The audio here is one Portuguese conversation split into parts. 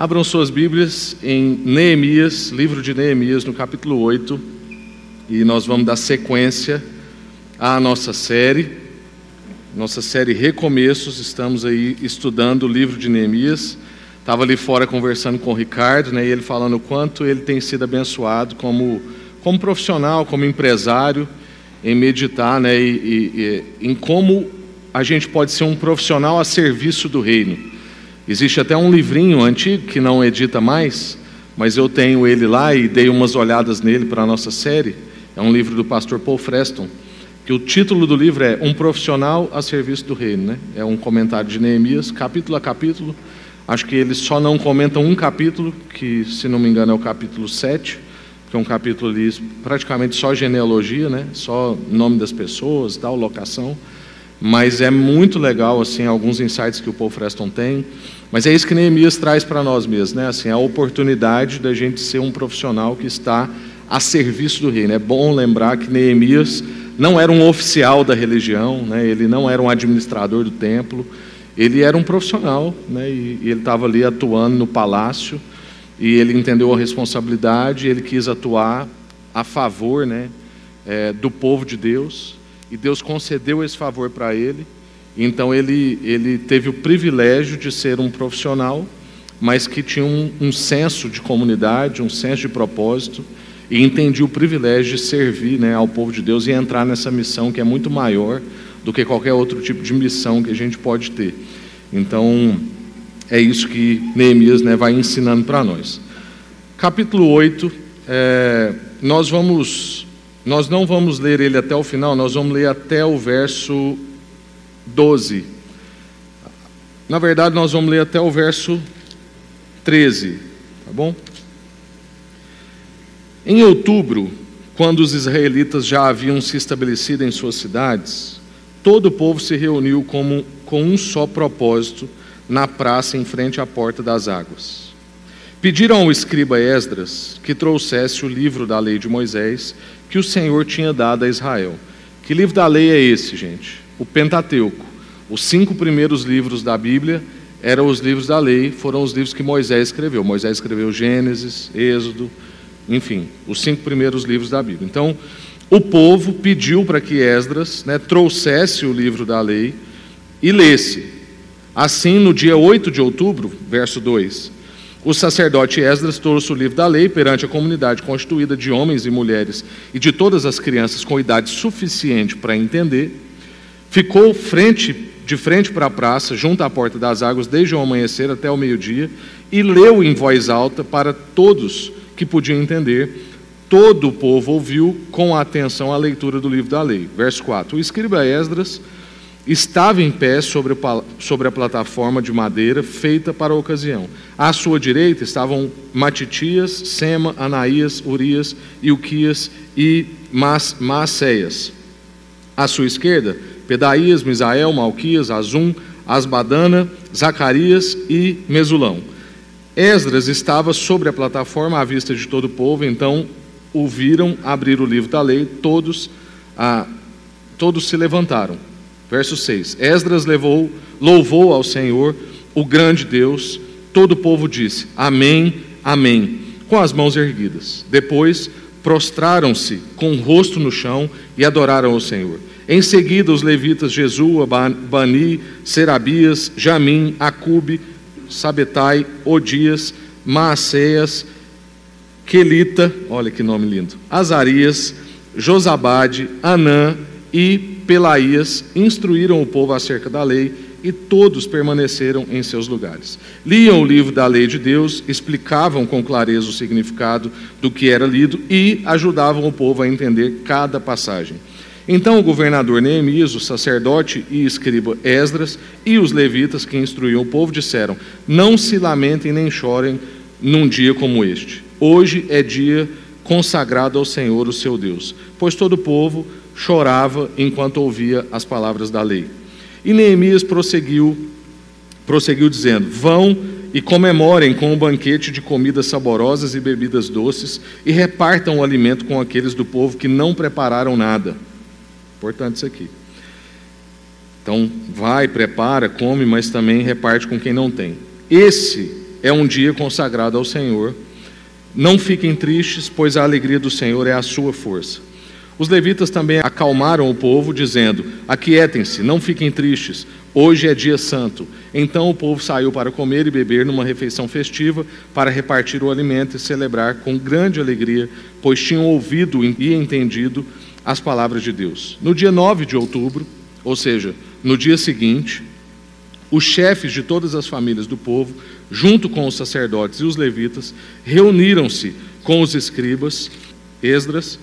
Abram suas Bíblias em Neemias, livro de Neemias, no capítulo 8, e nós vamos dar sequência à nossa série, nossa série Recomeços. Estamos aí estudando o livro de Neemias. Estava ali fora conversando com o Ricardo, né, e ele falando o quanto ele tem sido abençoado como, como profissional, como empresário, em meditar né, e, e, e em como a gente pode ser um profissional a serviço do reino. Existe até um livrinho antigo que não edita mais, mas eu tenho ele lá e dei umas olhadas nele para a nossa série. É um livro do pastor Paul Freston, que o título do livro é Um Profissional a Serviço do Reino. Né? É um comentário de Neemias, capítulo a capítulo. Acho que eles só não comentam um capítulo, que se não me engano é o capítulo 7, que é um capítulo ali praticamente só genealogia, né? só nome das pessoas, tal, locação. Mas é muito legal assim alguns insights que o Paul Freston tem. Mas é isso que Neemias traz para nós mesmos, né? Assim, a oportunidade da gente ser um profissional que está a serviço do reino. É bom lembrar que Neemias não era um oficial da religião, né? ele não era um administrador do templo, ele era um profissional, né? e, e ele estava ali atuando no palácio, e ele entendeu a responsabilidade, ele quis atuar a favor né? É, do povo de Deus, e Deus concedeu esse favor para ele. Então ele, ele teve o privilégio de ser um profissional, mas que tinha um, um senso de comunidade, um senso de propósito, e entendia o privilégio de servir né, ao povo de Deus e entrar nessa missão que é muito maior do que qualquer outro tipo de missão que a gente pode ter. Então, é isso que Neemias né, vai ensinando para nós. Capítulo 8, é, nós vamos, nós não vamos ler ele até o final, nós vamos ler até o verso 12. Na verdade, nós vamos ler até o verso 13, tá bom? Em outubro, quando os israelitas já haviam se estabelecido em suas cidades, todo o povo se reuniu como, com um só propósito na praça em frente à porta das águas. Pediram ao escriba Esdras que trouxesse o livro da lei de Moisés que o Senhor tinha dado a Israel. Que livro da lei é esse, gente? O Pentateuco. Os cinco primeiros livros da Bíblia eram os livros da lei, foram os livros que Moisés escreveu. Moisés escreveu Gênesis, Êxodo, enfim, os cinco primeiros livros da Bíblia. Então, o povo pediu para que Esdras né, trouxesse o livro da lei e lesse. Assim, no dia 8 de outubro, verso 2, o sacerdote Esdras trouxe o livro da lei perante a comunidade constituída de homens e mulheres e de todas as crianças com idade suficiente para entender. Ficou frente de frente para a praça, junto à porta das águas, desde o amanhecer até o meio-dia, e leu em voz alta para todos que podiam entender. Todo o povo ouviu com atenção a leitura do livro da lei. Verso 4: O escriba Esdras estava em pé sobre, sobre a plataforma de madeira feita para a ocasião. À sua direita estavam Matitias, Sema, Anaías, Urias, Ilquias e Maacéias. À sua esquerda, Pedaías, Misael, Malquias, Azum, Asbadana, Zacarias e Mesulão. Esdras estava sobre a plataforma à vista de todo o povo, então o viram abrir o livro da lei, todos, ah, todos se levantaram. Verso 6: Esdras levou, louvou ao Senhor, o grande Deus, todo o povo disse: Amém, Amém, com as mãos erguidas. Depois prostraram-se com o rosto no chão e adoraram ao Senhor. Em seguida, os levitas Jesua, Bani, Serabias, Jamim, Acube, Sabetai, Odias, Maaceias, Quelita, olha que nome lindo, Azarias, Josabade, Anã e Pelaías instruíram o povo acerca da lei e todos permaneceram em seus lugares. Liam o livro da lei de Deus, explicavam com clareza o significado do que era lido e ajudavam o povo a entender cada passagem. Então o governador Neemias, o sacerdote e escriba Esdras e os levitas que instruíam o povo disseram: Não se lamentem nem chorem num dia como este. Hoje é dia consagrado ao Senhor, o seu Deus. Pois todo o povo chorava enquanto ouvia as palavras da lei. E Neemias prosseguiu, prosseguiu dizendo: Vão e comemorem com um banquete de comidas saborosas e bebidas doces, e repartam o alimento com aqueles do povo que não prepararam nada Importante isso aqui. Então, vai, prepara, come, mas também reparte com quem não tem. Esse é um dia consagrado ao Senhor. Não fiquem tristes, pois a alegria do Senhor é a sua força. Os levitas também acalmaram o povo, dizendo: Aquietem-se, não fiquem tristes, hoje é dia santo. Então o povo saiu para comer e beber numa refeição festiva, para repartir o alimento e celebrar com grande alegria, pois tinham ouvido e entendido as palavras de Deus. No dia 9 de outubro, ou seja, no dia seguinte, os chefes de todas as famílias do povo, junto com os sacerdotes e os levitas, reuniram-se com os escribas, Esdras,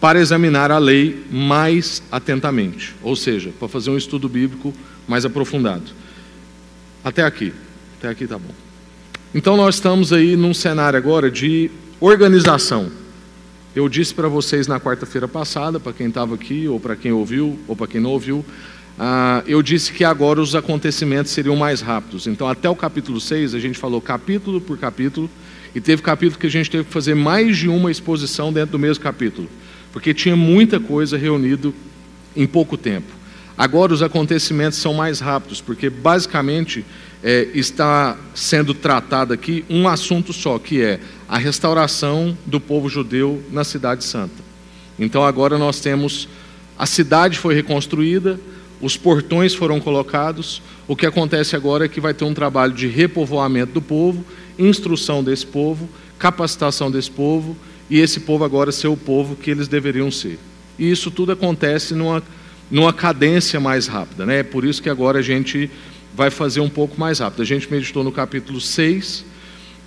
para examinar a lei mais atentamente, ou seja, para fazer um estudo bíblico mais aprofundado. Até aqui, até aqui tá bom. Então nós estamos aí num cenário agora de organização. Eu disse para vocês na quarta-feira passada, para quem estava aqui, ou para quem ouviu, ou para quem não ouviu, uh, eu disse que agora os acontecimentos seriam mais rápidos. Então, até o capítulo 6, a gente falou capítulo por capítulo, e teve capítulo que a gente teve que fazer mais de uma exposição dentro do mesmo capítulo porque tinha muita coisa reunido em pouco tempo. Agora os acontecimentos são mais rápidos, porque basicamente é, está sendo tratado aqui um assunto só, que é a restauração do povo judeu na Cidade Santa. Então agora nós temos a cidade foi reconstruída, os portões foram colocados. O que acontece agora é que vai ter um trabalho de repovoamento do povo, instrução desse povo, capacitação desse povo e esse povo agora ser o povo que eles deveriam ser. E isso tudo acontece numa, numa cadência mais rápida. Né? É por isso que agora a gente vai fazer um pouco mais rápido. A gente meditou no capítulo 6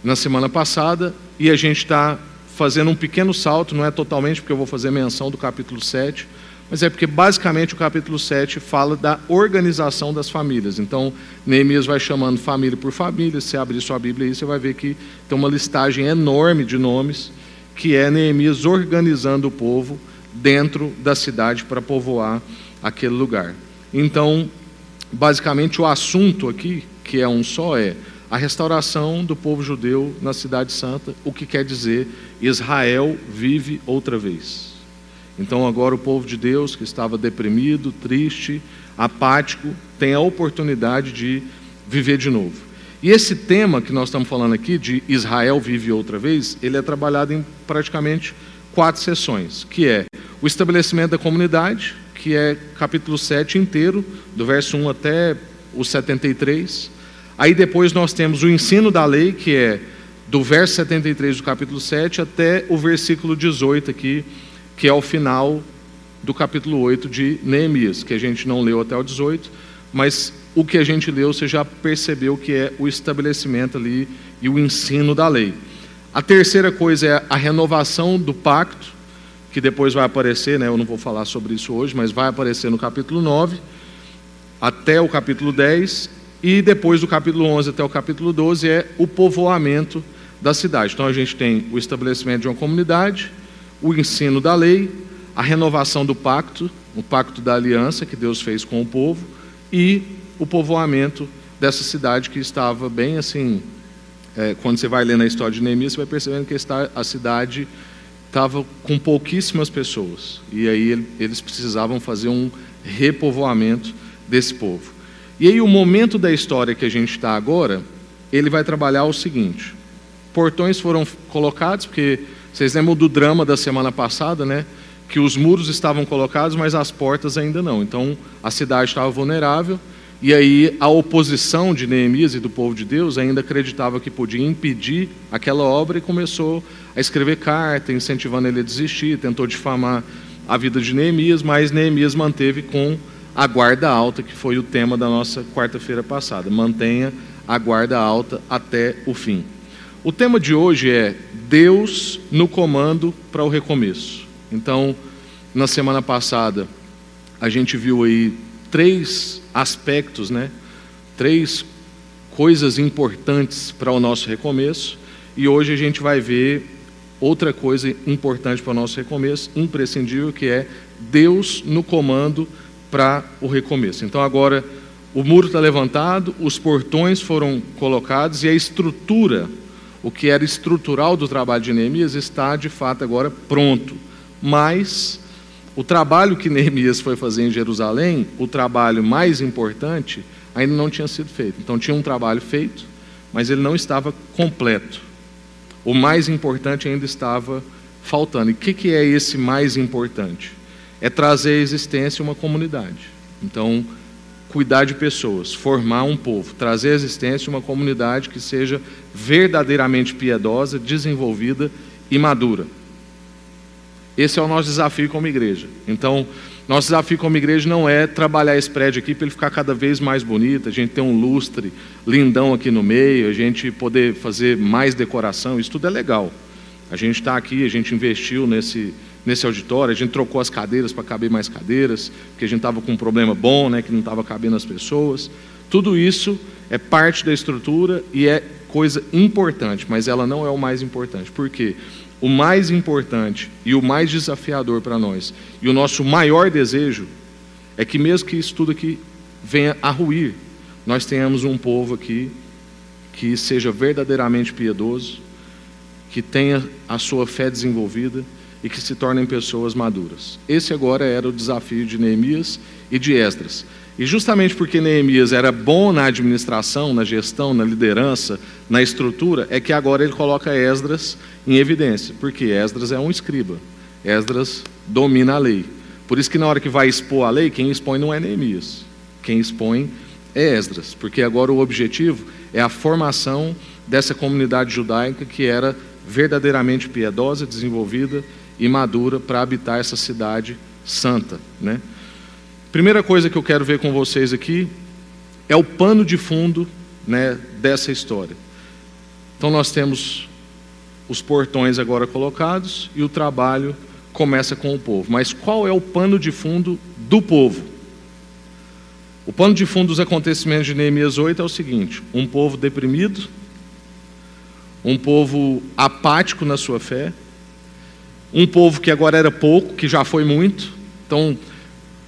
na semana passada e a gente está fazendo um pequeno salto, não é totalmente porque eu vou fazer menção do capítulo 7, mas é porque basicamente o capítulo 7 fala da organização das famílias. Então, Neemias vai chamando família por família. Se abrir sua Bíblia aí, você vai ver que tem uma listagem enorme de nomes que é Neemias organizando o povo dentro da cidade para povoar aquele lugar. Então, basicamente, o assunto aqui, que é um só, é a restauração do povo judeu na Cidade Santa, o que quer dizer Israel vive outra vez. Então, agora o povo de Deus, que estava deprimido, triste, apático, tem a oportunidade de viver de novo. E esse tema que nós estamos falando aqui, de Israel vive outra vez, ele é trabalhado em praticamente quatro sessões, que é o estabelecimento da comunidade, que é capítulo 7 inteiro, do verso 1 até o 73. Aí depois nós temos o ensino da lei, que é do verso 73 do capítulo 7 até o versículo 18 aqui, que é o final do capítulo 8 de Neemias, que a gente não leu até o 18, mas o que a gente leu, você já percebeu que é o estabelecimento ali e o ensino da lei. A terceira coisa é a renovação do pacto, que depois vai aparecer, né? eu não vou falar sobre isso hoje, mas vai aparecer no capítulo 9, até o capítulo 10, e depois do capítulo 11 até o capítulo 12 é o povoamento da cidade. Então a gente tem o estabelecimento de uma comunidade, o ensino da lei, a renovação do pacto, o pacto da aliança que Deus fez com o povo, e o povoamento dessa cidade que estava bem assim. É, quando você vai lendo a história de Neemias, você vai percebendo que a cidade estava com pouquíssimas pessoas. E aí eles precisavam fazer um repovoamento desse povo. E aí o momento da história que a gente está agora, ele vai trabalhar o seguinte: portões foram colocados, porque vocês lembram do drama da semana passada, né? Que os muros estavam colocados, mas as portas ainda não. Então a cidade estava vulnerável e aí a oposição de Neemias e do povo de Deus ainda acreditava que podia impedir aquela obra e começou a escrever carta, incentivando ele a desistir, tentou difamar a vida de Neemias, mas Neemias manteve com a guarda alta, que foi o tema da nossa quarta-feira passada. Mantenha a guarda alta até o fim. O tema de hoje é Deus no comando para o recomeço. Então, na semana passada, a gente viu aí três aspectos, né? três coisas importantes para o nosso recomeço. E hoje a gente vai ver outra coisa importante para o nosso recomeço, imprescindível, que é Deus no comando para o recomeço. Então agora o muro está levantado, os portões foram colocados e a estrutura, o que era estrutural do trabalho de Neemias, está de fato agora pronto. Mas o trabalho que Neemias foi fazer em Jerusalém, o trabalho mais importante, ainda não tinha sido feito. Então tinha um trabalho feito, mas ele não estava completo. O mais importante ainda estava faltando. E o que, que é esse mais importante? É trazer à existência uma comunidade. Então, cuidar de pessoas, formar um povo, trazer à existência uma comunidade que seja verdadeiramente piedosa, desenvolvida e madura. Esse é o nosso desafio como igreja. Então, nosso desafio como igreja não é trabalhar esse prédio aqui para ele ficar cada vez mais bonito, a gente ter um lustre lindão aqui no meio, a gente poder fazer mais decoração, isso tudo é legal. A gente está aqui, a gente investiu nesse, nesse auditório, a gente trocou as cadeiras para caber mais cadeiras, porque a gente estava com um problema bom, né, que não estava cabendo as pessoas. Tudo isso é parte da estrutura e é coisa importante, mas ela não é o mais importante. Por quê? O mais importante e o mais desafiador para nós, e o nosso maior desejo, é que mesmo que isso tudo aqui venha a ruir, nós tenhamos um povo aqui que seja verdadeiramente piedoso, que tenha a sua fé desenvolvida e que se tornem pessoas maduras. Esse agora era o desafio de Neemias e de Esdras. E justamente porque Neemias era bom na administração, na gestão, na liderança, na estrutura, é que agora ele coloca Esdras em evidência, porque Esdras é um escriba. Esdras domina a lei. Por isso que na hora que vai expor a lei, quem expõe não é Neemias. Quem expõe é Esdras, porque agora o objetivo é a formação dessa comunidade judaica que era verdadeiramente piedosa, desenvolvida e madura para habitar essa cidade santa. Né? Primeira coisa que eu quero ver com vocês aqui é o pano de fundo né, dessa história. Então nós temos os portões agora colocados e o trabalho começa com o povo. Mas qual é o pano de fundo do povo? O pano de fundo dos acontecimentos de Neemias 8 é o seguinte: um povo deprimido, um povo apático na sua fé, um povo que agora era pouco, que já foi muito. Então,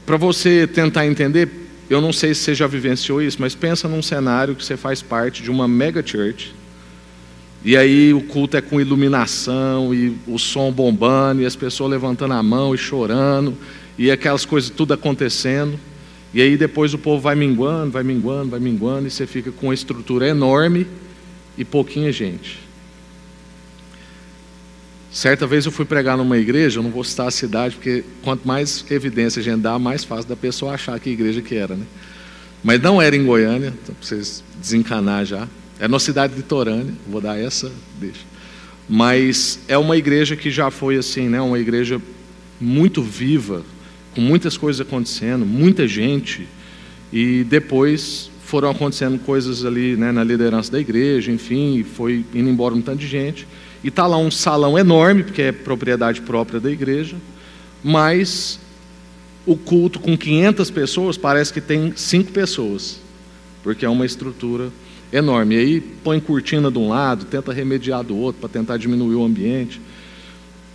para você tentar entender, eu não sei se você já vivenciou isso, mas pensa num cenário que você faz parte de uma mega church. E aí o culto é com iluminação e o som bombando e as pessoas levantando a mão e chorando e aquelas coisas tudo acontecendo. E aí depois o povo vai minguando, vai minguando, vai minguando e você fica com uma estrutura enorme e pouquinha gente. Certa vez eu fui pregar numa igreja, eu não vou citar a cidade, porque quanto mais evidência a gente dá, mais fácil da pessoa achar que igreja que era, né? Mas não era em Goiânia, então, para vocês desencanar já. É na cidade de Torânia, vou dar essa, deixa. Mas é uma igreja que já foi assim, né? Uma igreja muito viva, com muitas coisas acontecendo, muita gente. E depois foram acontecendo coisas ali né, na liderança da igreja, enfim, foi indo embora um tanto de gente. E está lá um salão enorme, porque é propriedade própria da igreja, mas o culto com 500 pessoas parece que tem cinco pessoas, porque é uma estrutura enorme. E aí põe cortina de um lado, tenta remediar do outro para tentar diminuir o ambiente.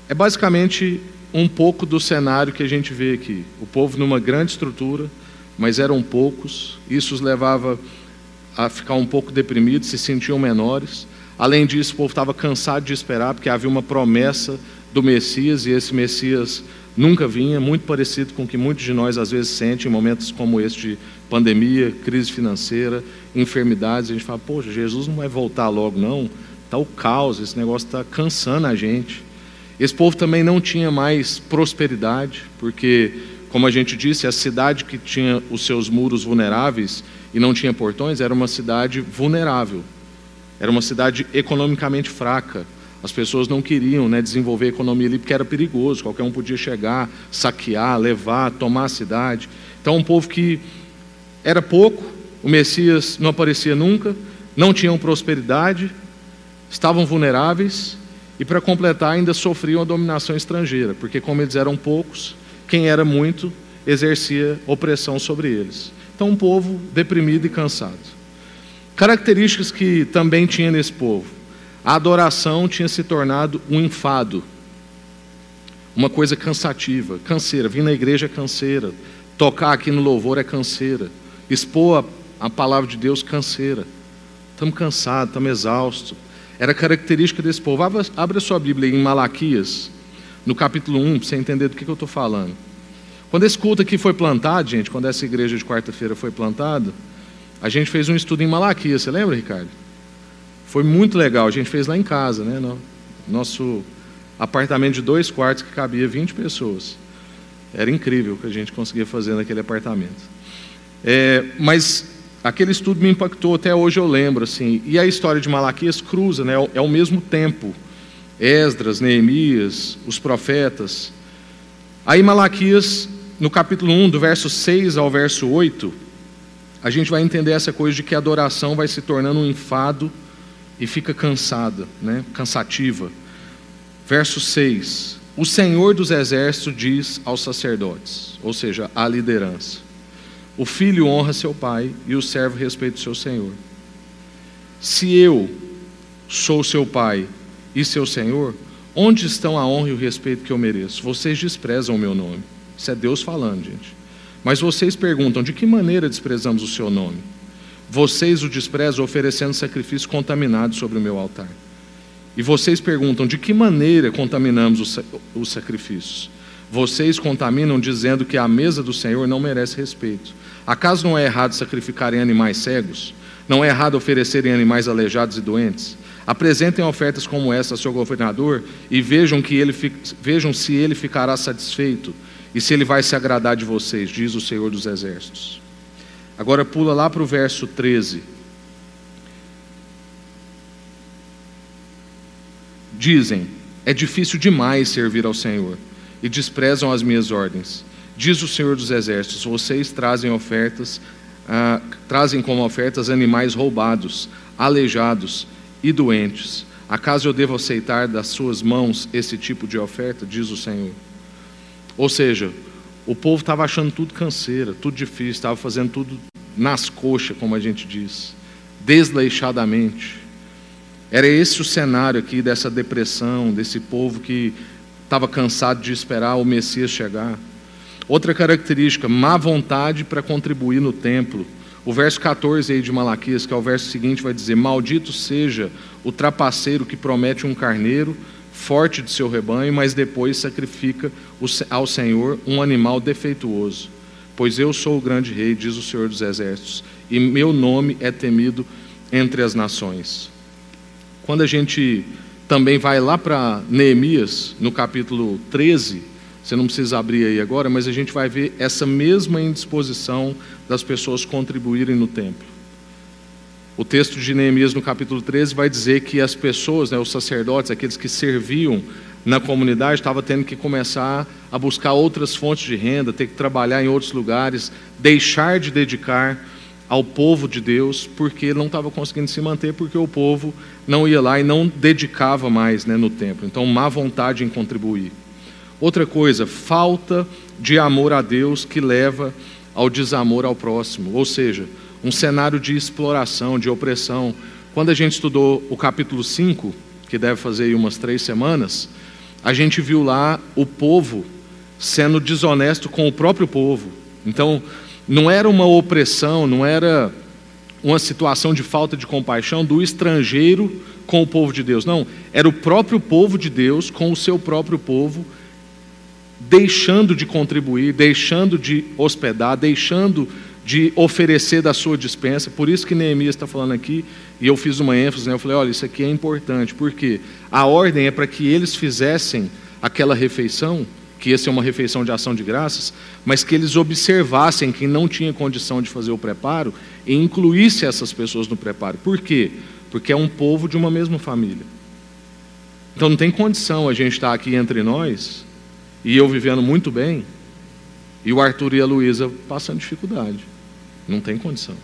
É basicamente um pouco do cenário que a gente vê aqui. O povo numa grande estrutura, mas eram poucos. Isso os levava a ficar um pouco deprimidos, se sentiam menores. Além disso, o povo estava cansado de esperar, porque havia uma promessa do Messias e esse Messias nunca vinha, muito parecido com o que muitos de nós às vezes sentem em momentos como este de pandemia, crise financeira, enfermidades. A gente fala, poxa, Jesus não vai voltar logo, não. Está o caos, esse negócio está cansando a gente. Esse povo também não tinha mais prosperidade, porque, como a gente disse, a cidade que tinha os seus muros vulneráveis e não tinha portões era uma cidade vulnerável. Era uma cidade economicamente fraca. As pessoas não queriam né, desenvolver a economia ali porque era perigoso, qualquer um podia chegar, saquear, levar, tomar a cidade. Então, um povo que era pouco, o Messias não aparecia nunca, não tinham prosperidade, estavam vulneráveis e, para completar, ainda sofriam a dominação estrangeira, porque, como eles eram poucos, quem era muito exercia opressão sobre eles. Então, um povo deprimido e cansado. Características que também tinha nesse povo. A adoração tinha se tornado um enfado, uma coisa cansativa, canseira. Vir na igreja é canseira, tocar aqui no louvor é canseira, expor a, a palavra de Deus canseira. Estamos cansados, estamos exaustos. Era característica desse povo. Abra, abra sua Bíblia em Malaquias, no capítulo 1, para você entender do que, que eu estou falando. Quando esse culto aqui foi plantado, gente, quando essa igreja de quarta-feira foi plantada, a gente fez um estudo em Malaquias, você lembra, Ricardo? Foi muito legal. A gente fez lá em casa, né? Nosso apartamento de dois quartos que cabia 20 pessoas. Era incrível o que a gente conseguia fazer naquele apartamento. É, mas aquele estudo me impactou, até hoje eu lembro. assim. E a história de Malaquias cruza, né? é o mesmo tempo. Esdras, Neemias, os profetas. Aí Malaquias, no capítulo 1, do verso 6 ao verso 8, a gente vai entender essa coisa de que a adoração vai se tornando um enfado e fica cansada, né? cansativa. Verso 6: O Senhor dos Exércitos diz aos sacerdotes, ou seja, à liderança: O filho honra seu pai e o servo respeita o seu senhor. Se eu sou seu pai e seu senhor, onde estão a honra e o respeito que eu mereço? Vocês desprezam o meu nome. Isso é Deus falando, gente. Mas vocês perguntam: de que maneira desprezamos o seu nome? Vocês o desprezam oferecendo sacrifícios contaminados sobre o meu altar. E vocês perguntam: de que maneira contaminamos os sacrifícios? Vocês contaminam dizendo que a mesa do Senhor não merece respeito. Acaso não é errado sacrificarem animais cegos? Não é errado oferecerem animais aleijados e doentes? Apresentem ofertas como essa ao seu governador e vejam, que ele, vejam se ele ficará satisfeito e se ele vai se agradar de vocês, diz o Senhor dos Exércitos. Agora pula lá para o verso 13. Dizem: É difícil demais servir ao Senhor e desprezam as minhas ordens. Diz o Senhor dos Exércitos: Vocês trazem ofertas, ah, trazem como ofertas animais roubados, aleijados e doentes. Acaso eu devo aceitar das suas mãos esse tipo de oferta? Diz o Senhor. Ou seja, o povo estava achando tudo canseira, tudo difícil, estava fazendo tudo nas coxas, como a gente diz, desleixadamente. Era esse o cenário aqui dessa depressão, desse povo que estava cansado de esperar o Messias chegar. Outra característica, má vontade para contribuir no templo. O verso 14 aí de Malaquias, que é o verso seguinte, vai dizer: Maldito seja o trapaceiro que promete um carneiro forte de seu rebanho, mas depois sacrifica ao Senhor um animal defeituoso. Pois eu sou o grande rei, diz o Senhor dos Exércitos, e meu nome é temido entre as nações. Quando a gente também vai lá para Neemias, no capítulo 13, você não precisa abrir aí agora, mas a gente vai ver essa mesma indisposição das pessoas contribuírem no templo. O texto de Neemias, no capítulo 13, vai dizer que as pessoas, né, os sacerdotes, aqueles que serviam na comunidade, estavam tendo que começar a buscar outras fontes de renda, ter que trabalhar em outros lugares, deixar de dedicar ao povo de Deus, porque não estava conseguindo se manter, porque o povo não ia lá e não dedicava mais né, no templo. Então, má vontade em contribuir. Outra coisa, falta de amor a Deus que leva ao desamor ao próximo. Ou seja, um cenário de exploração, de opressão. Quando a gente estudou o capítulo 5, que deve fazer umas três semanas, a gente viu lá o povo sendo desonesto com o próprio povo. Então, não era uma opressão, não era uma situação de falta de compaixão do estrangeiro com o povo de Deus. Não, era o próprio povo de Deus com o seu próprio povo, deixando de contribuir, deixando de hospedar, deixando de oferecer da sua dispensa. Por isso que Neemias está falando aqui, e eu fiz uma ênfase, né? eu falei, olha, isso aqui é importante, porque a ordem é para que eles fizessem aquela refeição, que ia ser uma refeição de ação de graças, mas que eles observassem quem não tinha condição de fazer o preparo e incluísse essas pessoas no preparo. Por quê? Porque é um povo de uma mesma família. Então não tem condição a gente estar aqui entre nós, e eu vivendo muito bem, e o Arthur e a Luísa passando dificuldade. Não tem condição.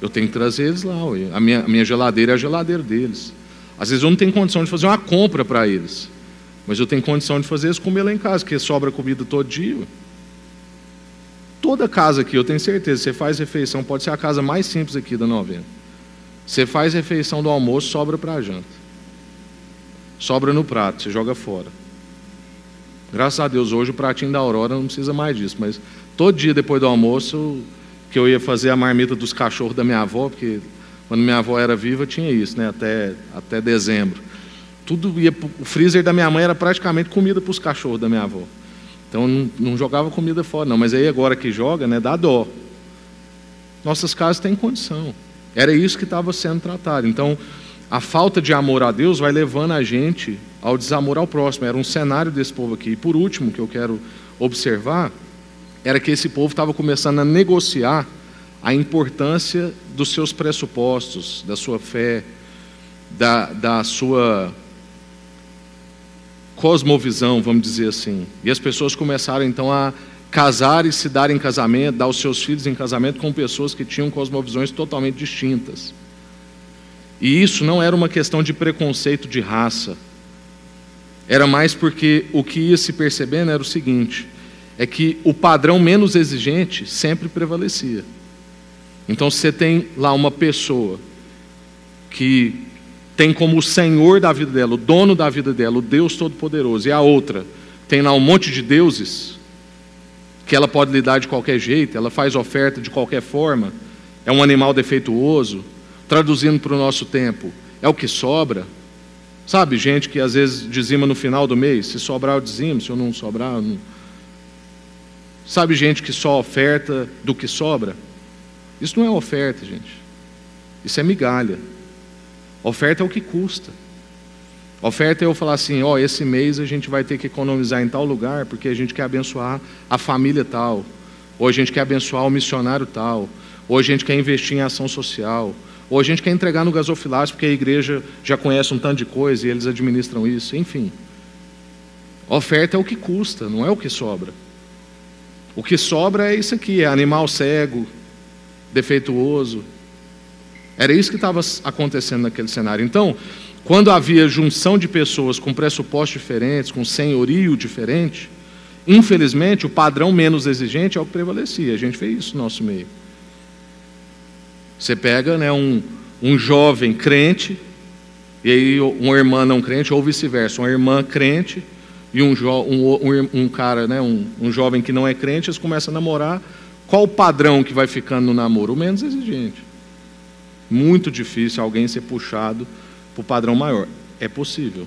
Eu tenho que trazer eles lá. A minha, a minha geladeira é a geladeira deles. Às vezes eu não tenho condição de fazer uma compra para eles. Mas eu tenho condição de fazer eles comer lá em casa, porque sobra comida todo dia. Toda casa aqui, eu tenho certeza, você faz refeição, pode ser a casa mais simples aqui da novena. Você faz refeição do almoço, sobra para a janta. Sobra no prato, você joga fora. Graças a Deus, hoje o pratinho da Aurora não precisa mais disso, mas todo dia depois do almoço, que eu ia fazer a marmita dos cachorros da minha avó, porque quando minha avó era viva tinha isso, né, até, até dezembro. Tudo ia, o freezer da minha mãe era praticamente comida para os cachorros da minha avó. Então não, não jogava comida fora, não, mas aí agora que joga, né, dá dó. Nossas casas têm condição. Era isso que estava sendo tratado. Então, a falta de amor a Deus vai levando a gente ao desamor ao próximo. Era um cenário desse povo aqui. E por último, que eu quero observar, era que esse povo estava começando a negociar a importância dos seus pressupostos, da sua fé, da, da sua cosmovisão, vamos dizer assim. E as pessoas começaram então a casar e se dar em casamento, dar os seus filhos em casamento com pessoas que tinham cosmovisões totalmente distintas. E isso não era uma questão de preconceito de raça. Era mais porque o que ia se percebendo era o seguinte: é que o padrão menos exigente sempre prevalecia. Então você tem lá uma pessoa que tem como o senhor da vida dela, o dono da vida dela, o Deus Todo-Poderoso, e a outra tem lá um monte de deuses que ela pode lidar de qualquer jeito, ela faz oferta de qualquer forma, é um animal defeituoso, traduzindo para o nosso tempo, é o que sobra. Sabe, gente que às vezes dizima no final do mês, se sobrar eu dizimo, se eu não sobrar, eu não. Sabe, gente que só oferta do que sobra? Isso não é oferta, gente. Isso é migalha. Oferta é o que custa. Oferta é eu falar assim: ó, esse mês a gente vai ter que economizar em tal lugar porque a gente quer abençoar a família tal, ou a gente quer abençoar o missionário tal, ou a gente quer investir em ação social, ou a gente quer entregar no gasofilácio porque a igreja já conhece um tanto de coisa e eles administram isso, enfim. Oferta é o que custa, não é o que sobra. O que sobra é isso aqui: é animal cego, defeituoso. Era isso que estava acontecendo naquele cenário. Então, quando havia junção de pessoas com pressupostos diferentes, com senhorio diferente, infelizmente o padrão menos exigente é o que prevalecia. A gente vê isso no nosso meio. Você pega né, um, um jovem crente, e aí uma irmã não crente, ou vice-versa, uma irmã crente e um, jo, um, um, um cara, né, um, um jovem que não é crente, eles começam a namorar. Qual o padrão que vai ficando no namoro? O menos exigente. Muito difícil alguém ser puxado para o padrão maior. É possível.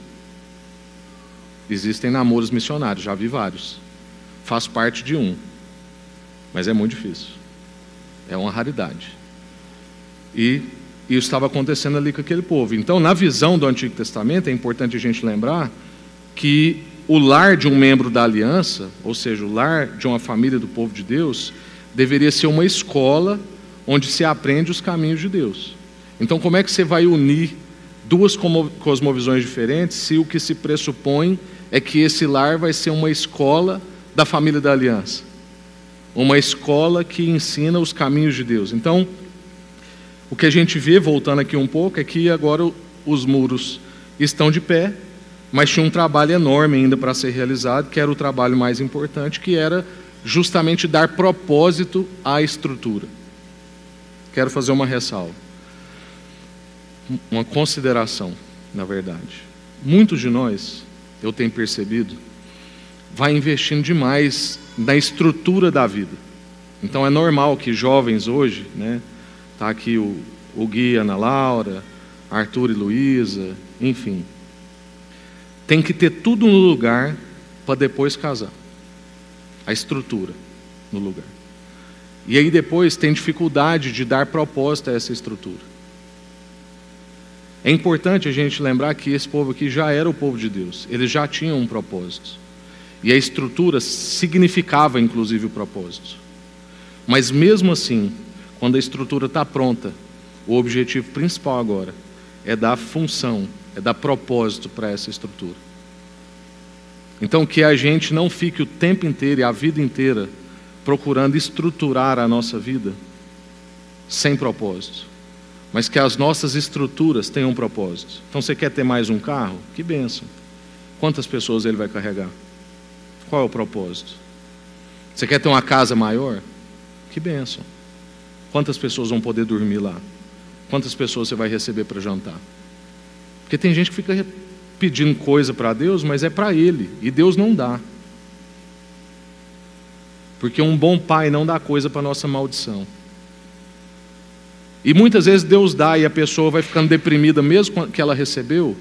Existem namoros missionários, já vi vários. Faz parte de um. Mas é muito difícil. É uma raridade. E isso estava acontecendo ali com aquele povo. Então, na visão do Antigo Testamento, é importante a gente lembrar que o lar de um membro da aliança, ou seja, o lar de uma família do povo de Deus, deveria ser uma escola onde se aprende os caminhos de Deus. Então, como é que você vai unir duas cosmovisões diferentes se o que se pressupõe é que esse lar vai ser uma escola da família da aliança? Uma escola que ensina os caminhos de Deus. Então, o que a gente vê, voltando aqui um pouco, é que agora os muros estão de pé, mas tinha um trabalho enorme ainda para ser realizado, que era o trabalho mais importante, que era justamente dar propósito à estrutura. Quero fazer uma ressalva, uma consideração, na verdade. Muitos de nós, eu tenho percebido, vai investindo demais na estrutura da vida. Então é normal que jovens hoje, né, tá aqui o, o Gui, Ana Laura, Arthur e Luísa, enfim, tem que ter tudo no lugar para depois casar a estrutura no lugar. E aí depois tem dificuldade de dar propósito a essa estrutura. É importante a gente lembrar que esse povo aqui já era o povo de Deus, eles já tinham um propósito. E a estrutura significava inclusive o propósito. Mas mesmo assim, quando a estrutura está pronta, o objetivo principal agora é dar função, é dar propósito para essa estrutura. Então, que a gente não fique o tempo inteiro e a vida inteira procurando estruturar a nossa vida sem propósito, mas que as nossas estruturas tenham um propósito. Então, você quer ter mais um carro? Que benção. Quantas pessoas ele vai carregar? Qual é o propósito? Você quer ter uma casa maior? Que benção. Quantas pessoas vão poder dormir lá? Quantas pessoas você vai receber para jantar? Porque tem gente que fica pedindo coisa para Deus, mas é para Ele, e Deus não dá. Porque um bom pai não dá coisa para nossa maldição. E muitas vezes Deus dá e a pessoa vai ficando deprimida, mesmo que ela recebeu,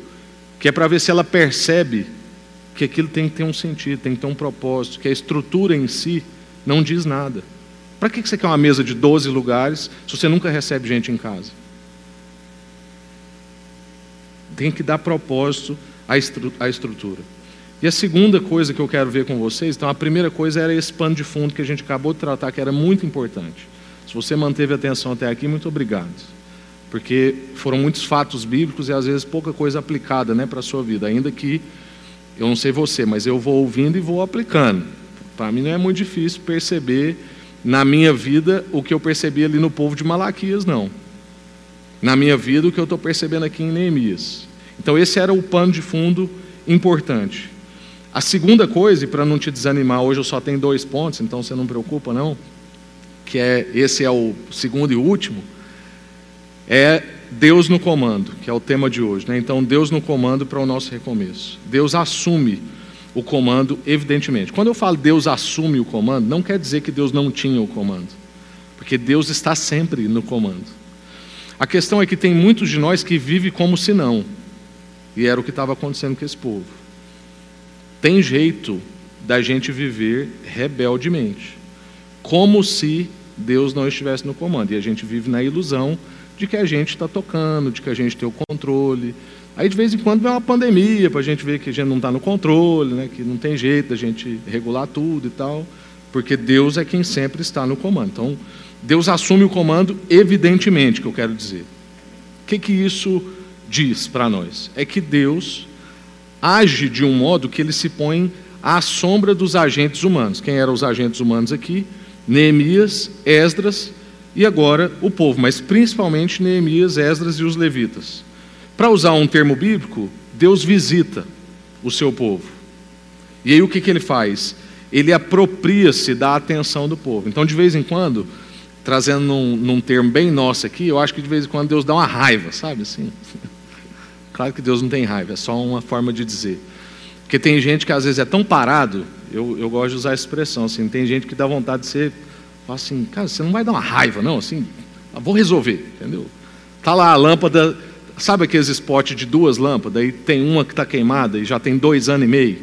que é para ver se ela percebe que aquilo tem que ter um sentido, tem que ter um propósito, que a estrutura em si não diz nada. Para que você quer uma mesa de 12 lugares se você nunca recebe gente em casa? Tem que dar propósito à, estru à estrutura. E a segunda coisa que eu quero ver com vocês, então a primeira coisa era esse pano de fundo que a gente acabou de tratar, que era muito importante. Se você manteve atenção até aqui, muito obrigado. Porque foram muitos fatos bíblicos e às vezes pouca coisa aplicada né, para a sua vida, ainda que, eu não sei você, mas eu vou ouvindo e vou aplicando. Para mim não é muito difícil perceber na minha vida o que eu percebi ali no povo de Malaquias, não. Na minha vida, o que eu estou percebendo aqui em Neemias. Então, esse era o pano de fundo importante. A segunda coisa, e para não te desanimar, hoje eu só tenho dois pontos, então você não preocupa não, que é esse é o segundo e último, é Deus no comando, que é o tema de hoje. Né? Então, Deus no comando para o nosso recomeço. Deus assume o comando, evidentemente. Quando eu falo Deus assume o comando, não quer dizer que Deus não tinha o comando, porque Deus está sempre no comando. A questão é que tem muitos de nós que vivem como se não, e era o que estava acontecendo com esse povo. Tem jeito da gente viver rebeldemente, como se Deus não estivesse no comando. E a gente vive na ilusão de que a gente está tocando, de que a gente tem o controle. Aí de vez em quando vem uma pandemia para a gente ver que a gente não está no controle, né? que não tem jeito da gente regular tudo e tal, porque Deus é quem sempre está no comando. Então, Deus assume o comando, evidentemente, que eu quero dizer. O que, que isso diz para nós? É que Deus age de um modo que ele se põe à sombra dos agentes humanos. Quem eram os agentes humanos aqui? Neemias, Esdras e agora o povo, mas principalmente Neemias, Esdras e os levitas. Para usar um termo bíblico, Deus visita o seu povo. E aí o que, que ele faz? Ele apropria-se da atenção do povo. Então, de vez em quando, trazendo num, num termo bem nosso aqui, eu acho que de vez em quando Deus dá uma raiva, sabe assim? Claro que Deus não tem raiva, é só uma forma de dizer. Porque tem gente que às vezes é tão parado, eu, eu gosto de usar a expressão assim, tem gente que dá vontade de ser, assim, cara, você não vai dar uma raiva, não, assim, ah, vou resolver, entendeu? Tá lá a lâmpada, sabe aqueles spots de duas lâmpadas, e tem uma que está queimada e já tem dois anos e meio.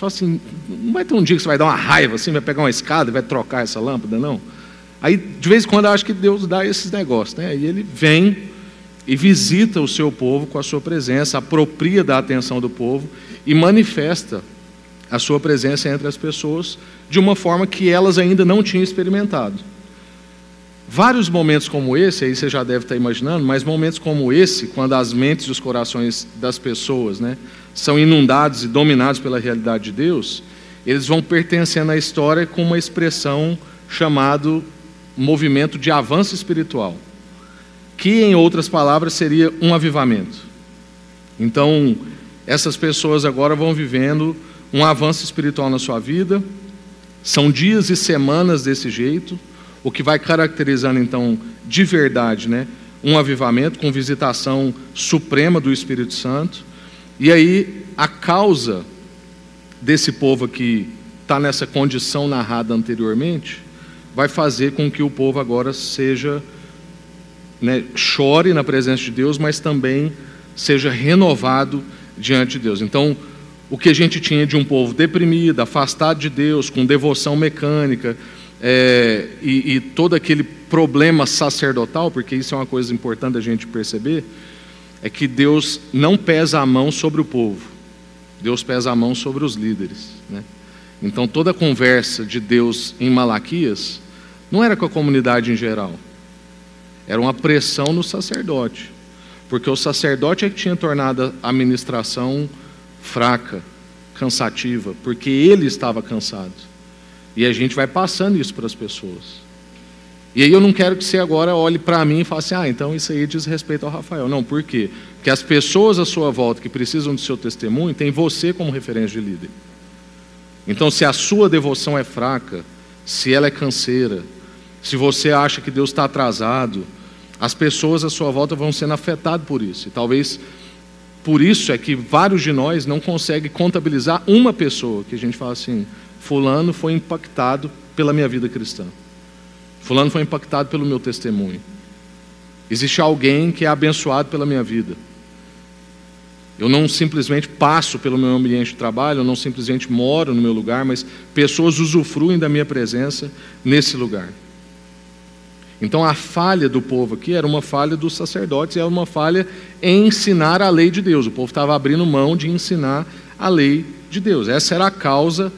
Só assim, não vai ter um dia que você vai dar uma raiva, assim, vai pegar uma escada e vai trocar essa lâmpada, não. Aí, de vez em quando, eu acho que Deus dá esses negócios, né? E ele vem e visita o seu povo com a sua presença, apropria da atenção do povo e manifesta a sua presença entre as pessoas de uma forma que elas ainda não tinham experimentado. Vários momentos como esse, aí você já deve estar imaginando, mas momentos como esse, quando as mentes e os corações das pessoas né, são inundados e dominados pela realidade de Deus, eles vão pertencendo à história com uma expressão chamado movimento de avanço espiritual que, em outras palavras, seria um avivamento. Então, essas pessoas agora vão vivendo um avanço espiritual na sua vida, são dias e semanas desse jeito, o que vai caracterizando, então, de verdade, né, um avivamento com visitação suprema do Espírito Santo. E aí, a causa desse povo aqui está nessa condição narrada anteriormente, vai fazer com que o povo agora seja né, chore na presença de Deus, mas também seja renovado diante de Deus. Então, o que a gente tinha de um povo deprimido, afastado de Deus, com devoção mecânica, é, e, e, todo aquele problema sacerdotal, porque isso é uma coisa importante a gente perceber, é que Deus não pesa a mão sobre o povo, Deus pesa a mão sobre os líderes. Né? Então toda a conversa de Deus em Malaquias não era com a comunidade em geral, era uma pressão no sacerdote, porque o sacerdote é que tinha tornado a administração fraca, cansativa, porque ele estava cansado. E a gente vai passando isso para as pessoas. E aí eu não quero que você agora olhe para mim e fale assim, ah, então isso aí diz respeito ao Rafael. Não, por quê? Porque as pessoas à sua volta que precisam do seu testemunho têm você como referência de líder. Então, se a sua devoção é fraca, se ela é canseira, se você acha que Deus está atrasado, as pessoas à sua volta vão sendo afetadas por isso. E talvez por isso é que vários de nós não conseguem contabilizar uma pessoa que a gente fala assim: Fulano foi impactado pela minha vida cristã. Fulano foi impactado pelo meu testemunho. Existe alguém que é abençoado pela minha vida. Eu não simplesmente passo pelo meu ambiente de trabalho, eu não simplesmente moro no meu lugar, mas pessoas usufruem da minha presença nesse lugar. Então a falha do povo aqui era uma falha dos sacerdotes, era uma falha em ensinar a lei de Deus. O povo estava abrindo mão de ensinar a lei de Deus. Essa era a causa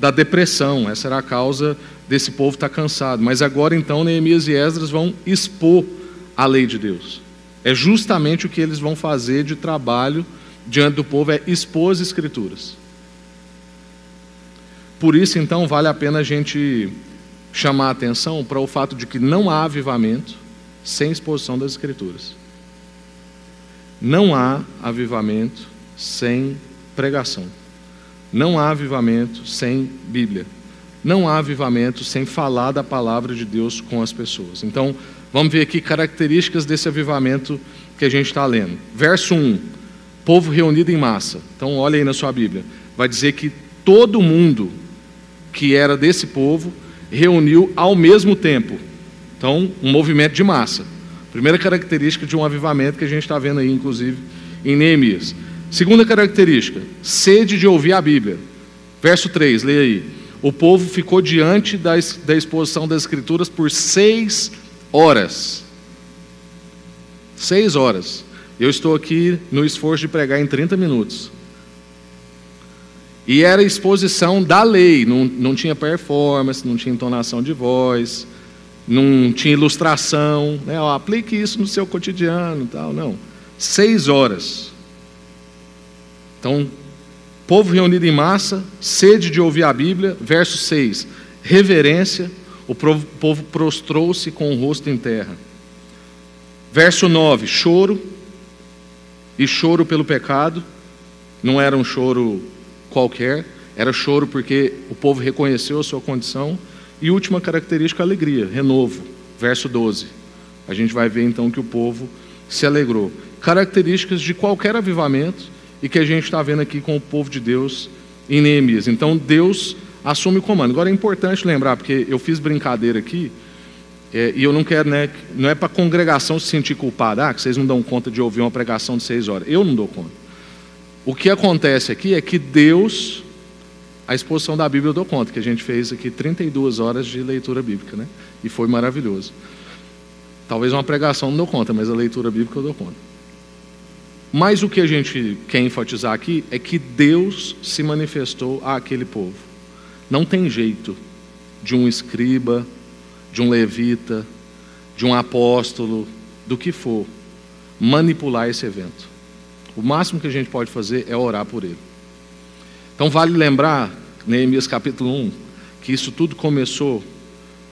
da depressão, essa era a causa desse povo estar cansado. Mas agora então Neemias e Esdras vão expor a lei de Deus. É justamente o que eles vão fazer de trabalho diante do povo, é expor as escrituras. Por isso, então, vale a pena a gente chamar a atenção para o fato de que não há avivamento sem exposição das Escrituras. Não há avivamento sem pregação. Não há avivamento sem Bíblia. Não há avivamento sem falar da palavra de Deus com as pessoas. Então, vamos ver aqui características desse avivamento que a gente está lendo. Verso 1: povo reunido em massa. Então, olha aí na sua Bíblia. Vai dizer que todo mundo que era desse povo reuniu ao mesmo tempo. Então, um movimento de massa. Primeira característica de um avivamento que a gente está vendo aí, inclusive, em Neemias. Segunda característica, sede de ouvir a Bíblia. Verso 3, leia aí. O povo ficou diante da, da exposição das Escrituras por seis horas. Seis horas. Eu estou aqui no esforço de pregar em 30 minutos. E era exposição da lei, não, não tinha performance, não tinha entonação de voz, não tinha ilustração. Né? Ó, aplique isso no seu cotidiano tal, não. Seis horas. Então, povo reunido em massa, sede de ouvir a Bíblia, verso 6. Reverência, o povo prostrou-se com o rosto em terra. Verso 9, choro e choro pelo pecado. Não era um choro qualquer, era choro porque o povo reconheceu a sua condição. E última característica, alegria, renovo, verso 12. A gente vai ver então que o povo se alegrou. Características de qualquer avivamento e que a gente está vendo aqui com o povo de Deus em Neemias. Então Deus assume o comando. Agora é importante lembrar, porque eu fiz brincadeira aqui, é, e eu não quero, né, não é para a congregação se sentir culpada, ah, que vocês não dão conta de ouvir uma pregação de seis horas. Eu não dou conta. O que acontece aqui é que Deus, a exposição da Bíblia eu dou conta, que a gente fez aqui 32 horas de leitura bíblica, né? E foi maravilhoso. Talvez uma pregação não dou conta, mas a leitura bíblica eu dou conta. Mas o que a gente quer enfatizar aqui é que Deus se manifestou àquele povo. Não tem jeito de um escriba, de um levita, de um apóstolo, do que for, manipular esse evento. O máximo que a gente pode fazer é orar por ele. Então vale lembrar, Neemias capítulo 1, que isso tudo começou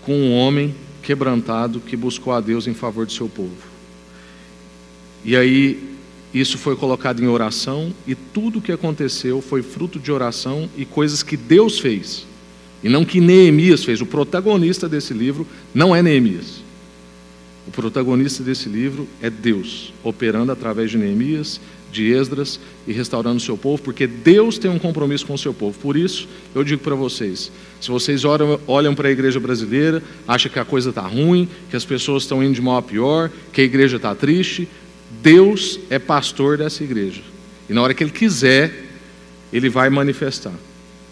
com um homem quebrantado que buscou a Deus em favor do seu povo. E aí isso foi colocado em oração e tudo o que aconteceu foi fruto de oração e coisas que Deus fez. E não que Neemias fez. O protagonista desse livro não é Neemias. O protagonista desse livro é Deus, operando através de Neemias de Esdras e restaurando o seu povo, porque Deus tem um compromisso com o seu povo. Por isso, eu digo para vocês: se vocês olham, olham para a igreja brasileira, acham que a coisa está ruim, que as pessoas estão indo de mal a pior, que a igreja está triste, Deus é pastor dessa igreja. E na hora que Ele quiser, Ele vai manifestar.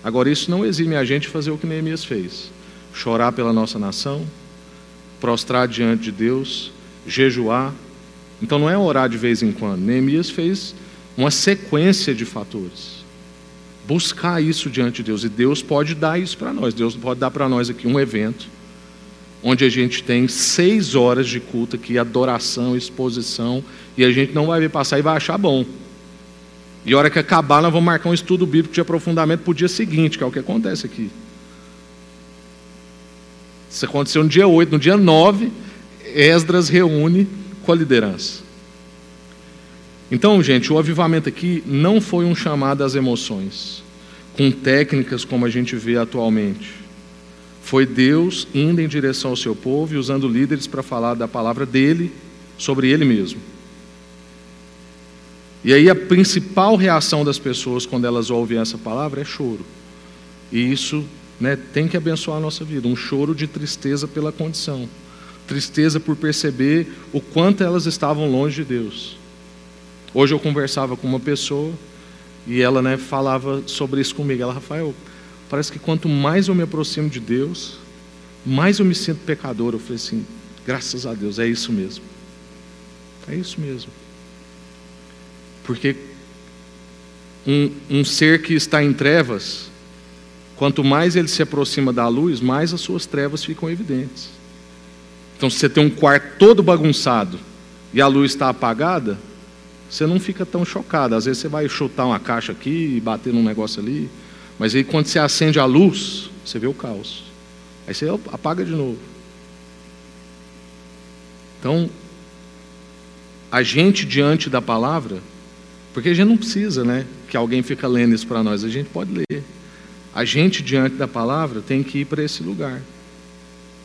Agora, isso não exime a gente fazer o que Neemias fez: chorar pela nossa nação, prostrar diante de Deus, jejuar, então não é orar de vez em quando. Neemias fez uma sequência de fatores. Buscar isso diante de Deus. E Deus pode dar isso para nós. Deus pode dar para nós aqui um evento onde a gente tem seis horas de culto aqui, adoração, exposição, e a gente não vai ver passar e vai achar bom. E a hora que acabar, nós vamos marcar um estudo bíblico de aprofundamento para o dia seguinte, que é o que acontece aqui. Isso aconteceu no dia 8, no dia 9, Esdras reúne com a liderança. Então, gente, o avivamento aqui não foi um chamado às emoções, com técnicas como a gente vê atualmente. Foi Deus indo em direção ao seu povo e usando líderes para falar da palavra dele sobre ele mesmo. E aí a principal reação das pessoas quando elas ouvem essa palavra é choro. E isso né, tem que abençoar a nossa vida, um choro de tristeza pela condição tristeza por perceber o quanto elas estavam longe de Deus. Hoje eu conversava com uma pessoa e ela né, falava sobre isso comigo. Ela, Rafael, parece que quanto mais eu me aproximo de Deus, mais eu me sinto pecador. Eu falei assim, Graças a Deus, é isso mesmo. É isso mesmo. Porque um, um ser que está em trevas, quanto mais ele se aproxima da luz, mais as suas trevas ficam evidentes. Então, se você tem um quarto todo bagunçado e a luz está apagada, você não fica tão chocado. Às vezes você vai chutar uma caixa aqui e bater num negócio ali, mas aí quando você acende a luz, você vê o caos. Aí você apaga de novo. Então, a gente diante da palavra, porque a gente não precisa, né, que alguém fica lendo isso para nós, a gente pode ler. A gente diante da palavra tem que ir para esse lugar.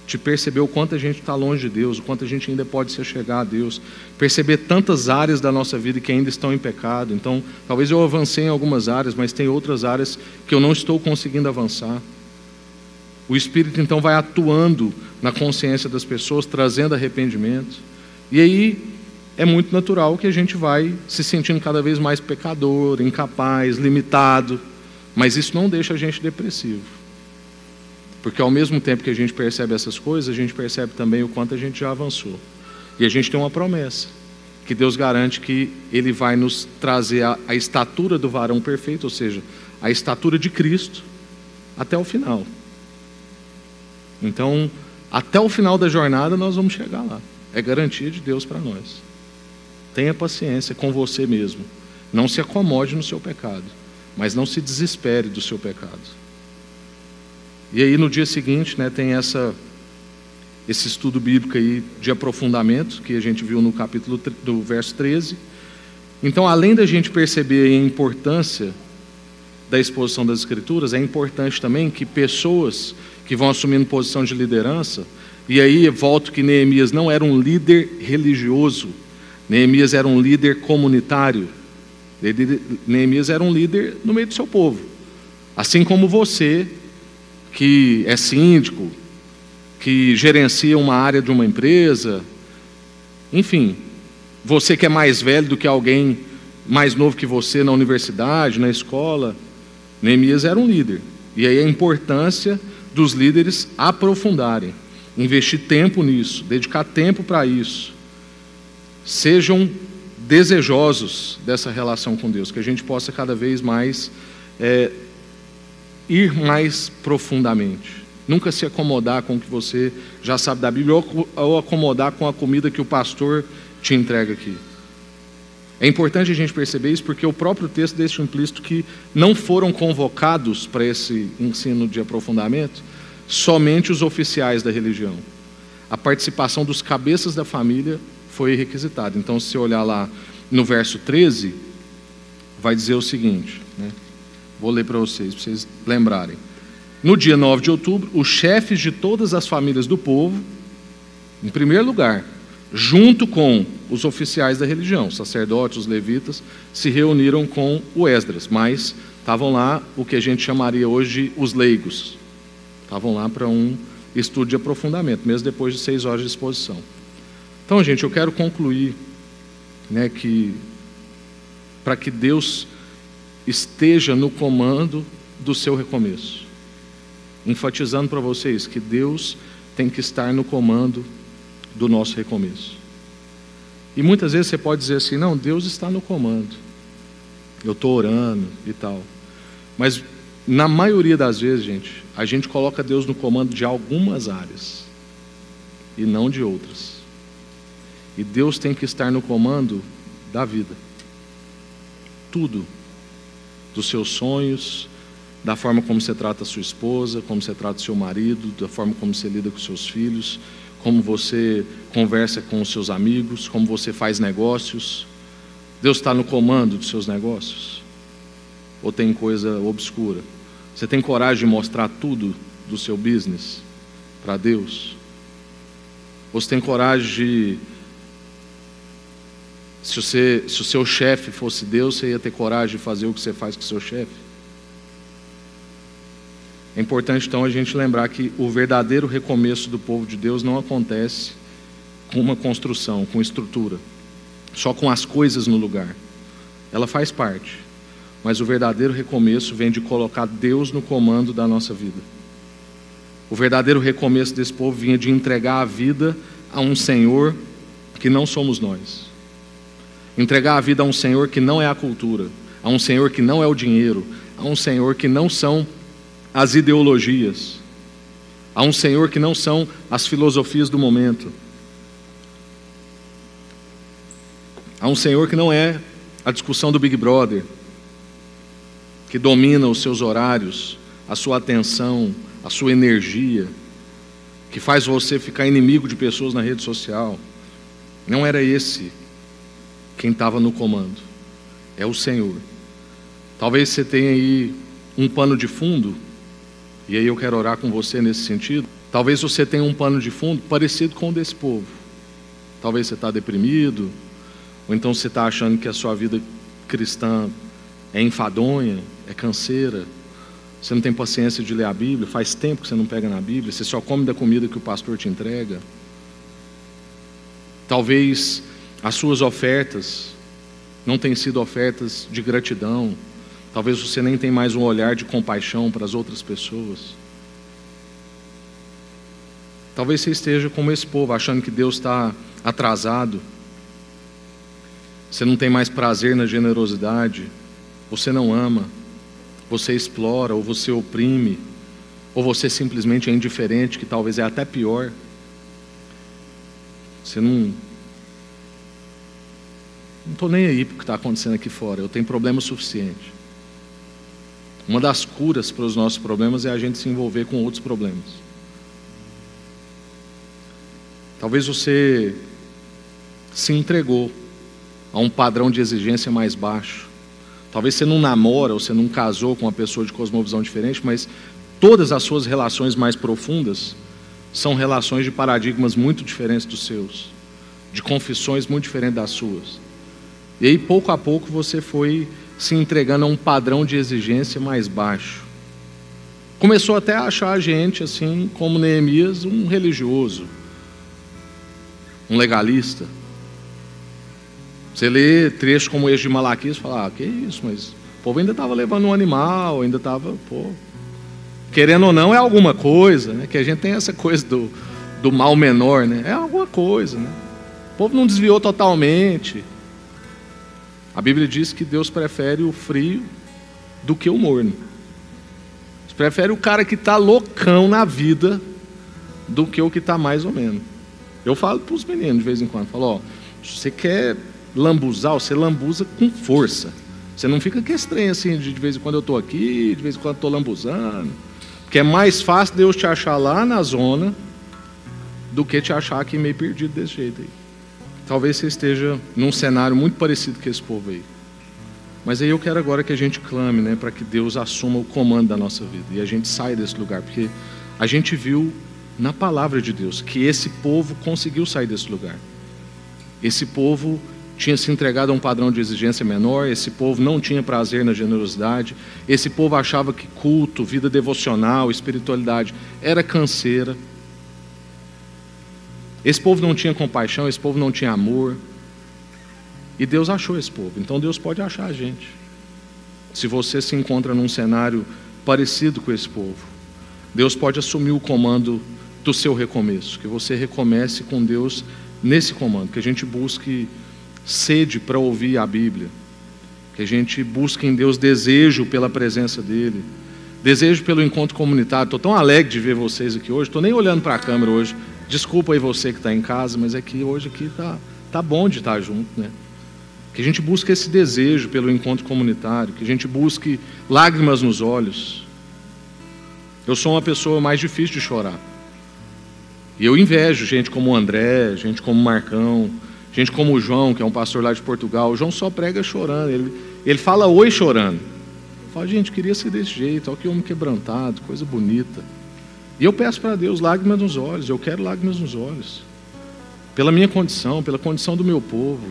De perceber o quanto a gente está longe de Deus, o quanto a gente ainda pode se chegar a Deus, perceber tantas áreas da nossa vida que ainda estão em pecado. Então, talvez eu avancei em algumas áreas, mas tem outras áreas que eu não estou conseguindo avançar. O Espírito então vai atuando na consciência das pessoas, trazendo arrependimento. E aí é muito natural que a gente vai se sentindo cada vez mais pecador, incapaz, limitado, mas isso não deixa a gente depressivo. Porque ao mesmo tempo que a gente percebe essas coisas, a gente percebe também o quanto a gente já avançou. E a gente tem uma promessa, que Deus garante que Ele vai nos trazer a, a estatura do varão perfeito, ou seja, a estatura de Cristo, até o final. Então, até o final da jornada nós vamos chegar lá. É garantia de Deus para nós. Tenha paciência com você mesmo. Não se acomode no seu pecado, mas não se desespere do seu pecado. E aí no dia seguinte, né, tem essa esse estudo bíblico aí de aprofundamento que a gente viu no capítulo do verso 13. Então, além da gente perceber a importância da exposição das escrituras, é importante também que pessoas que vão assumindo posição de liderança, e aí volto que Neemias não era um líder religioso, Neemias era um líder comunitário. Neemias era um líder no meio do seu povo. Assim como você, que é síndico, que gerencia uma área de uma empresa, enfim, você que é mais velho do que alguém mais novo que você na universidade, na escola, Neemias era um líder. E aí a importância dos líderes aprofundarem, investir tempo nisso, dedicar tempo para isso sejam desejosos dessa relação com Deus, que a gente possa cada vez mais é, ir mais profundamente. Nunca se acomodar com o que você já sabe da Bíblia ou, acomodar com a comida que o pastor te entrega aqui. É importante a gente perceber isso porque o próprio texto deixa implícito que não foram convocados para esse ensino de aprofundamento somente os oficiais da religião. A participação dos cabeças da família foi requisitado. Então, se olhar lá no verso 13, vai dizer o seguinte: né? Vou ler para vocês, para vocês lembrarem. No dia 9 de outubro, os chefes de todas as famílias do povo, em primeiro lugar, junto com os oficiais da religião, sacerdotes, os levitas, se reuniram com o Esdras, mas estavam lá o que a gente chamaria hoje os leigos. Estavam lá para um estudo de aprofundamento, mesmo depois de seis horas de exposição. Então, gente, eu quero concluir né, que para que Deus esteja no comando do seu recomeço, enfatizando para vocês que Deus tem que estar no comando do nosso recomeço. E muitas vezes você pode dizer assim: não, Deus está no comando, eu estou orando e tal. Mas na maioria das vezes, gente, a gente coloca Deus no comando de algumas áreas e não de outras. E Deus tem que estar no comando da vida. Tudo. Dos seus sonhos, da forma como você trata a sua esposa, como você trata o seu marido, da forma como você lida com seus filhos, como você conversa com os seus amigos, como você faz negócios. Deus está no comando dos seus negócios? Ou tem coisa obscura? Você tem coragem de mostrar tudo do seu business para Deus? Ou você tem coragem de se, você, se o seu chefe fosse Deus, você ia ter coragem de fazer o que você faz com o seu chefe? É importante então a gente lembrar que o verdadeiro recomeço do povo de Deus não acontece com uma construção, com estrutura, só com as coisas no lugar. Ela faz parte, mas o verdadeiro recomeço vem de colocar Deus no comando da nossa vida. O verdadeiro recomeço desse povo vinha de entregar a vida a um Senhor que não somos nós. Entregar a vida a um Senhor que não é a cultura, a um Senhor que não é o dinheiro, a um Senhor que não são as ideologias, a um Senhor que não são as filosofias do momento, a um Senhor que não é a discussão do Big Brother, que domina os seus horários, a sua atenção, a sua energia, que faz você ficar inimigo de pessoas na rede social. Não era esse quem estava no comando, é o Senhor. Talvez você tenha aí um pano de fundo, e aí eu quero orar com você nesse sentido. Talvez você tenha um pano de fundo parecido com o desse povo. Talvez você está deprimido, ou então você está achando que a sua vida cristã é enfadonha, é canseira, você não tem paciência de ler a Bíblia, faz tempo que você não pega na Bíblia, você só come da comida que o pastor te entrega. Talvez as suas ofertas não tenham sido ofertas de gratidão, talvez você nem tenha mais um olhar de compaixão para as outras pessoas. Talvez você esteja como esse povo, achando que Deus está atrasado, você não tem mais prazer na generosidade, você não ama, você explora ou você oprime, ou você simplesmente é indiferente, que talvez é até pior. Você não. Não estou nem aí para o que está acontecendo aqui fora, eu tenho problema suficiente. Uma das curas para os nossos problemas é a gente se envolver com outros problemas. Talvez você se entregou a um padrão de exigência mais baixo. Talvez você não namora ou você não casou com uma pessoa de cosmovisão diferente, mas todas as suas relações mais profundas são relações de paradigmas muito diferentes dos seus, de confissões muito diferentes das suas. E aí, pouco a pouco, você foi se entregando a um padrão de exigência mais baixo. Começou até a achar a gente, assim, como Neemias, um religioso, um legalista. Você lê trechos como esse de Malaquias e fala, ah, que isso, mas o povo ainda estava levando um animal, ainda estava. Querendo ou não, é alguma coisa, né? Que a gente tem essa coisa do, do mal menor, né? É alguma coisa, né? O povo não desviou totalmente. A Bíblia diz que Deus prefere o frio do que o morno. Prefere o cara que está loucão na vida do que o que está mais ou menos. Eu falo para os meninos de vez em quando, falo, ó, se você quer lambuzar, você lambuza com força. Você não fica que estranho assim, de, de vez em quando eu estou aqui, de vez em quando estou lambuzando. Porque é mais fácil Deus te achar lá na zona do que te achar aqui meio perdido desse jeito aí. Talvez você esteja num cenário muito parecido com esse povo aí. Mas aí eu quero agora que a gente clame, né, para que Deus assuma o comando da nossa vida e a gente saia desse lugar, porque a gente viu na palavra de Deus que esse povo conseguiu sair desse lugar. Esse povo tinha se entregado a um padrão de exigência menor, esse povo não tinha prazer na generosidade, esse povo achava que culto, vida devocional, espiritualidade era canseira. Esse povo não tinha compaixão, esse povo não tinha amor. E Deus achou esse povo, então Deus pode achar a gente. Se você se encontra num cenário parecido com esse povo, Deus pode assumir o comando do seu recomeço, que você recomece com Deus nesse comando, que a gente busque sede para ouvir a Bíblia, que a gente busque em Deus desejo pela presença dEle, desejo pelo encontro comunitário. Estou tão alegre de ver vocês aqui hoje, estou nem olhando para a câmera hoje. Desculpa aí você que está em casa, mas é que hoje aqui está tá bom de estar junto, né? Que a gente busque esse desejo pelo encontro comunitário, que a gente busque lágrimas nos olhos. Eu sou uma pessoa mais difícil de chorar. E eu invejo gente como o André, gente como o Marcão, Gente como o João, que é um pastor lá de Portugal, o João só prega chorando, ele, ele fala oi chorando. Fala, gente, queria ser desse jeito, olha que homem quebrantado, coisa bonita. E eu peço para Deus lágrimas nos olhos, eu quero lágrimas nos olhos. Pela minha condição, pela condição do meu povo.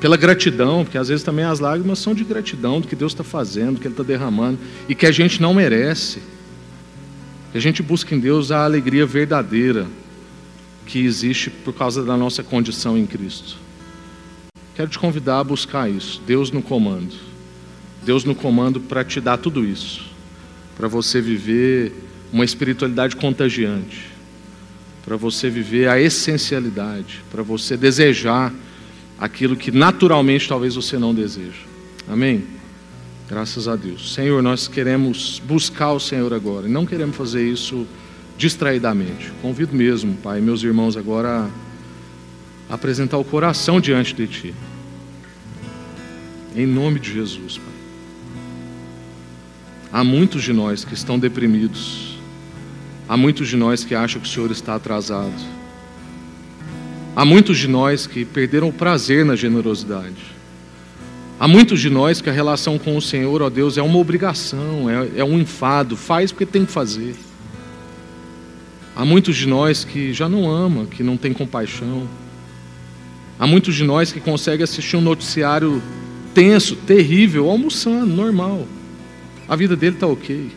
Pela gratidão, porque às vezes também as lágrimas são de gratidão do que Deus está fazendo, do que Ele está derramando, e que a gente não merece. Que a gente busca em Deus a alegria verdadeira, que existe por causa da nossa condição em Cristo. Quero te convidar a buscar isso, Deus no comando. Deus no comando para te dar tudo isso, para você viver uma espiritualidade contagiante, para você viver a essencialidade, para você desejar aquilo que naturalmente talvez você não deseja. Amém? Graças a Deus. Senhor, nós queremos buscar o Senhor agora e não queremos fazer isso distraidamente. Convido mesmo, Pai, meus irmãos agora a apresentar o coração diante de Ti. Em nome de Jesus, Pai. Há muitos de nós que estão deprimidos. Há muitos de nós que acham que o Senhor está atrasado. Há muitos de nós que perderam o prazer na generosidade. Há muitos de nós que a relação com o Senhor, ó Deus, é uma obrigação, é, é um enfado, faz porque tem que fazer. Há muitos de nós que já não ama, que não tem compaixão. Há muitos de nós que conseguem assistir um noticiário tenso, terrível, almoçando, normal. A vida dele está ok.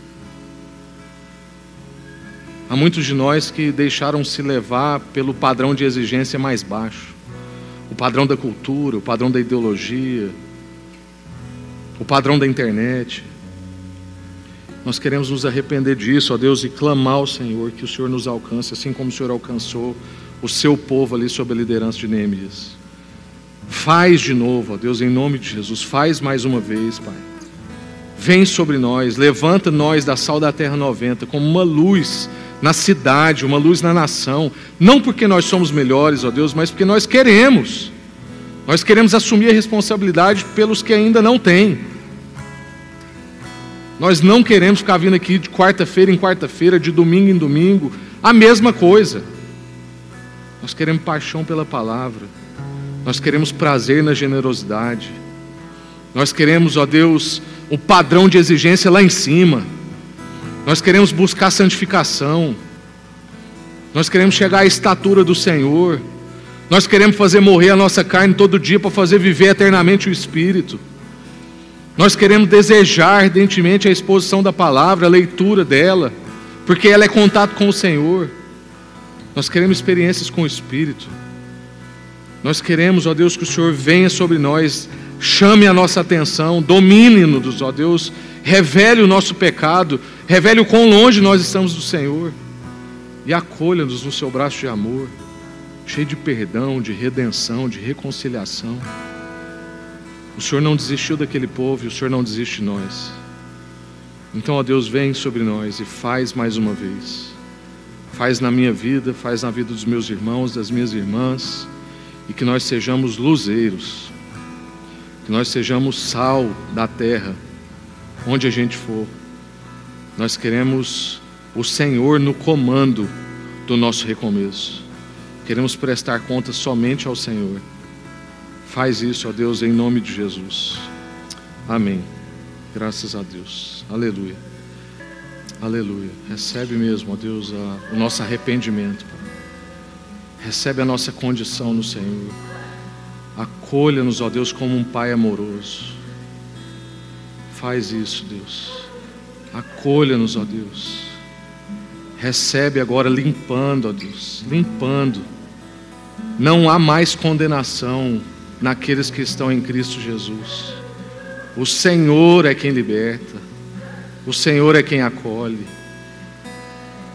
Há muitos de nós que deixaram se levar pelo padrão de exigência mais baixo o padrão da cultura, o padrão da ideologia, o padrão da internet. Nós queremos nos arrepender disso, ó Deus, e clamar ao Senhor que o Senhor nos alcance, assim como o Senhor alcançou o seu povo ali sob a liderança de Neemias. Faz de novo, ó Deus, em nome de Jesus, faz mais uma vez, Pai. Vem sobre nós, levanta nós da sal da terra 90 como uma luz na cidade, uma luz na nação, não porque nós somos melhores, ó Deus, mas porque nós queremos. Nós queremos assumir a responsabilidade pelos que ainda não têm. Nós não queremos ficar vindo aqui de quarta-feira em quarta-feira, de domingo em domingo, a mesma coisa. Nós queremos paixão pela palavra. Nós queremos prazer na generosidade. Nós queremos, ó Deus, o padrão de exigência lá em cima. Nós queremos buscar santificação. Nós queremos chegar à estatura do Senhor. Nós queremos fazer morrer a nossa carne todo dia para fazer viver eternamente o Espírito. Nós queremos desejar ardentemente a exposição da palavra, a leitura dela, porque ela é contato com o Senhor. Nós queremos experiências com o Espírito. Nós queremos, ó Deus, que o Senhor venha sobre nós, chame a nossa atenção, domine-nos, ó Deus, revele o nosso pecado, revele o quão longe nós estamos do Senhor e acolha-nos no seu braço de amor cheio de perdão, de redenção, de reconciliação. O Senhor não desistiu daquele povo e o Senhor não desiste de nós. Então, ó Deus, vem sobre nós e faz mais uma vez. Faz na minha vida, faz na vida dos meus irmãos, das minhas irmãs, e que nós sejamos luzeiros, que nós sejamos sal da terra, onde a gente for. Nós queremos o Senhor no comando do nosso recomeço. Queremos prestar contas somente ao Senhor. Faz isso, ó Deus, em nome de Jesus. Amém. Graças a Deus. Aleluia. Aleluia. Recebe mesmo, ó Deus, a, o nosso arrependimento. Recebe a nossa condição no Senhor. Acolha-nos, ó Deus, como um Pai amoroso. Faz isso, Deus. Acolha-nos, ó Deus. Recebe agora limpando, ó Deus, limpando não há mais condenação naqueles que estão em Cristo Jesus. O Senhor é quem liberta, o Senhor é quem acolhe.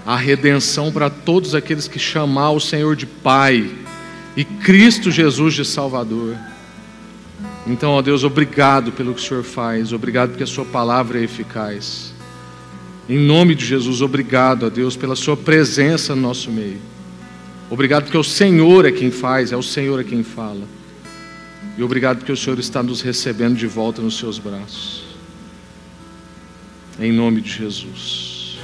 A redenção para todos aqueles que chamar o Senhor de Pai e Cristo Jesus de Salvador. Então, ó Deus, obrigado pelo que o Senhor faz, obrigado porque a Sua palavra é eficaz. Em nome de Jesus, obrigado, ó Deus, pela Sua presença no nosso meio. Obrigado porque o Senhor é quem faz, é o Senhor é quem fala. E obrigado porque o Senhor está nos recebendo de volta nos seus braços. Em nome de Jesus.